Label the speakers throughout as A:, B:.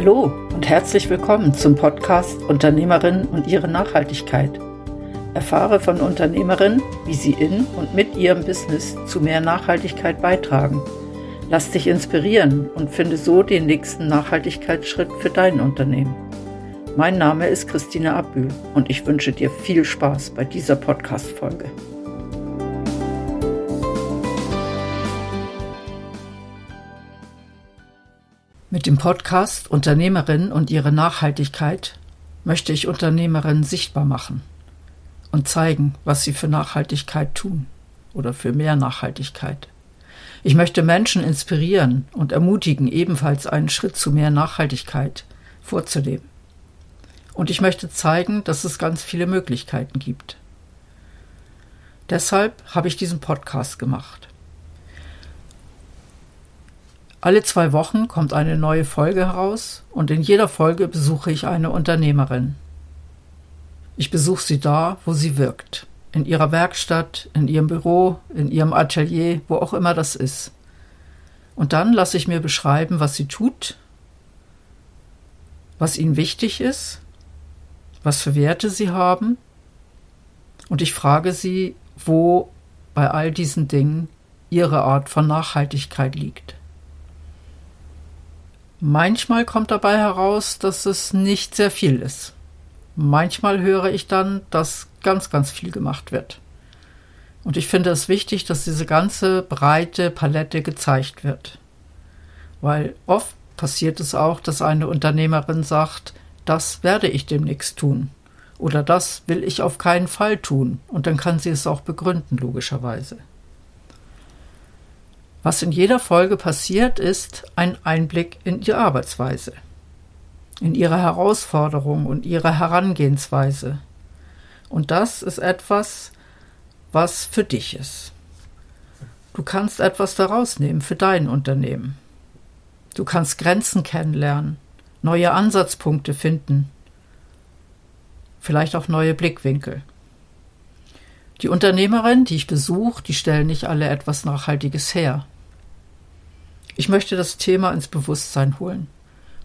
A: Hallo und herzlich willkommen zum Podcast Unternehmerinnen und ihre Nachhaltigkeit. Erfahre von Unternehmerinnen, wie sie in und mit ihrem Business zu mehr Nachhaltigkeit beitragen. Lass dich inspirieren und finde so den nächsten Nachhaltigkeitsschritt für dein Unternehmen. Mein Name ist Christine Abbühl und ich wünsche dir viel Spaß bei dieser Podcast-Folge. Mit dem Podcast Unternehmerinnen und ihre Nachhaltigkeit möchte ich Unternehmerinnen sichtbar machen und zeigen, was sie für Nachhaltigkeit tun oder für mehr Nachhaltigkeit. Ich möchte Menschen inspirieren und ermutigen, ebenfalls einen Schritt zu mehr Nachhaltigkeit vorzunehmen. Und ich möchte zeigen, dass es ganz viele Möglichkeiten gibt. Deshalb habe ich diesen Podcast gemacht. Alle zwei Wochen kommt eine neue Folge heraus und in jeder Folge besuche ich eine Unternehmerin. Ich besuche sie da, wo sie wirkt. In ihrer Werkstatt, in ihrem Büro, in ihrem Atelier, wo auch immer das ist. Und dann lasse ich mir beschreiben, was sie tut, was ihnen wichtig ist, was für Werte sie haben. Und ich frage sie, wo bei all diesen Dingen ihre Art von Nachhaltigkeit liegt. Manchmal kommt dabei heraus, dass es nicht sehr viel ist. Manchmal höre ich dann, dass ganz, ganz viel gemacht wird. Und ich finde es wichtig, dass diese ganze breite Palette gezeigt wird. Weil oft passiert es auch, dass eine Unternehmerin sagt, das werde ich demnächst tun. Oder das will ich auf keinen Fall tun. Und dann kann sie es auch begründen, logischerweise. Was in jeder Folge passiert, ist ein Einblick in ihre Arbeitsweise, in ihre Herausforderungen und ihre Herangehensweise. Und das ist etwas, was für dich ist. Du kannst etwas daraus nehmen für dein Unternehmen. Du kannst Grenzen kennenlernen, neue Ansatzpunkte finden, vielleicht auch neue Blickwinkel. Die Unternehmerinnen, die ich besuche, die stellen nicht alle etwas Nachhaltiges her. Ich möchte das Thema ins Bewusstsein holen.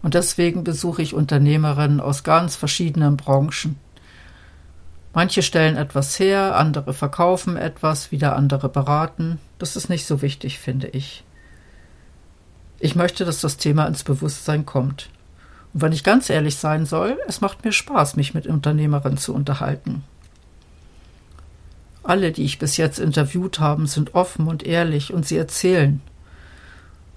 A: Und deswegen besuche ich Unternehmerinnen aus ganz verschiedenen Branchen. Manche stellen etwas her, andere verkaufen etwas, wieder andere beraten. Das ist nicht so wichtig, finde ich. Ich möchte, dass das Thema ins Bewusstsein kommt. Und wenn ich ganz ehrlich sein soll, es macht mir Spaß, mich mit Unternehmerinnen zu unterhalten. Alle, die ich bis jetzt interviewt habe, sind offen und ehrlich und sie erzählen.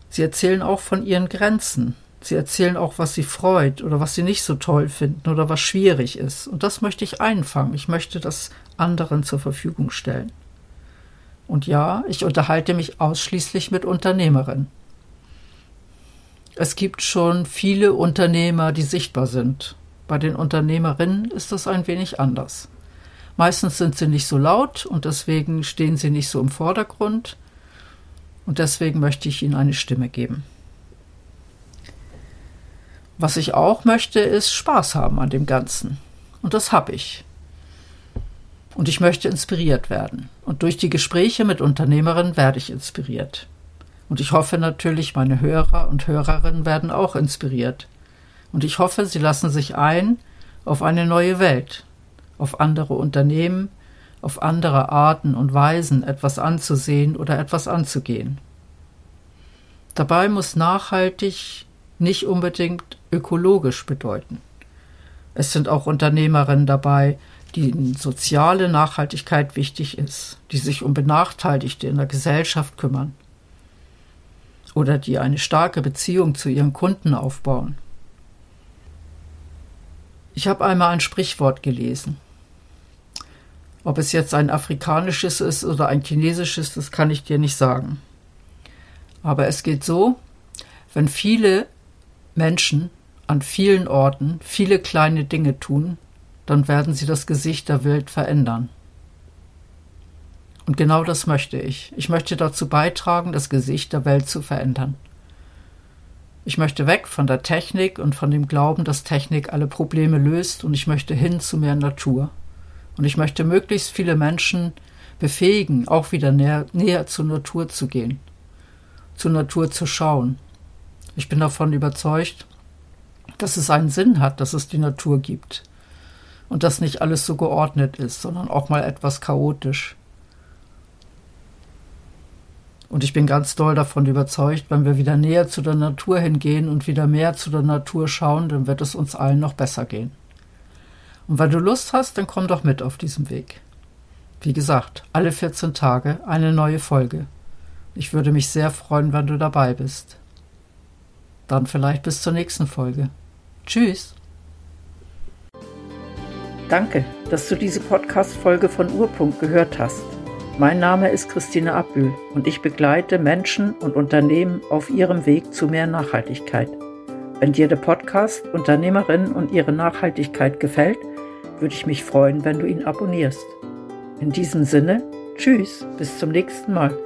A: Sie erzählen auch von ihren Grenzen. Sie erzählen auch, was sie freut oder was sie nicht so toll finden oder was schwierig ist. Und das möchte ich einfangen. Ich möchte das anderen zur Verfügung stellen. Und ja, ich unterhalte mich ausschließlich mit Unternehmerinnen. Es gibt schon viele Unternehmer, die sichtbar sind. Bei den Unternehmerinnen ist das ein wenig anders. Meistens sind sie nicht so laut und deswegen stehen sie nicht so im Vordergrund. Und deswegen möchte ich ihnen eine Stimme geben. Was ich auch möchte, ist Spaß haben an dem Ganzen. Und das habe ich. Und ich möchte inspiriert werden. Und durch die Gespräche mit Unternehmerinnen werde ich inspiriert. Und ich hoffe natürlich, meine Hörer und Hörerinnen werden auch inspiriert. Und ich hoffe, sie lassen sich ein auf eine neue Welt, auf andere Unternehmen, auf andere Arten und Weisen etwas anzusehen oder etwas anzugehen. Dabei muss nachhaltig nicht unbedingt ökologisch bedeuten. Es sind auch Unternehmerinnen dabei, denen soziale Nachhaltigkeit wichtig ist, die sich um Benachteiligte in der Gesellschaft kümmern oder die eine starke Beziehung zu ihren Kunden aufbauen. Ich habe einmal ein Sprichwort gelesen. Ob es jetzt ein afrikanisches ist oder ein chinesisches, das kann ich dir nicht sagen. Aber es geht so, wenn viele Menschen an vielen Orten viele kleine Dinge tun, dann werden sie das Gesicht der Welt verändern. Und genau das möchte ich. Ich möchte dazu beitragen, das Gesicht der Welt zu verändern. Ich möchte weg von der Technik und von dem Glauben, dass Technik alle Probleme löst, und ich möchte hin zu mehr Natur. Und ich möchte möglichst viele Menschen befähigen, auch wieder näher, näher zur Natur zu gehen, zur Natur zu schauen. Ich bin davon überzeugt, dass es einen Sinn hat, dass es die Natur gibt und dass nicht alles so geordnet ist, sondern auch mal etwas chaotisch. Und ich bin ganz doll davon überzeugt, wenn wir wieder näher zu der Natur hingehen und wieder mehr zu der Natur schauen, dann wird es uns allen noch besser gehen. Und wenn du Lust hast, dann komm doch mit auf diesem Weg. Wie gesagt, alle 14 Tage eine neue Folge. Ich würde mich sehr freuen, wenn du dabei bist. Dann vielleicht bis zur nächsten Folge. Tschüss. Danke, dass du diese Podcast-Folge von Urpunkt gehört hast. Mein Name ist Christine Abbühl und ich begleite Menschen und Unternehmen auf ihrem Weg zu mehr Nachhaltigkeit. Wenn dir der Podcast Unternehmerinnen und ihre Nachhaltigkeit gefällt, würde ich mich freuen, wenn du ihn abonnierst. In diesem Sinne, tschüss, bis zum nächsten Mal.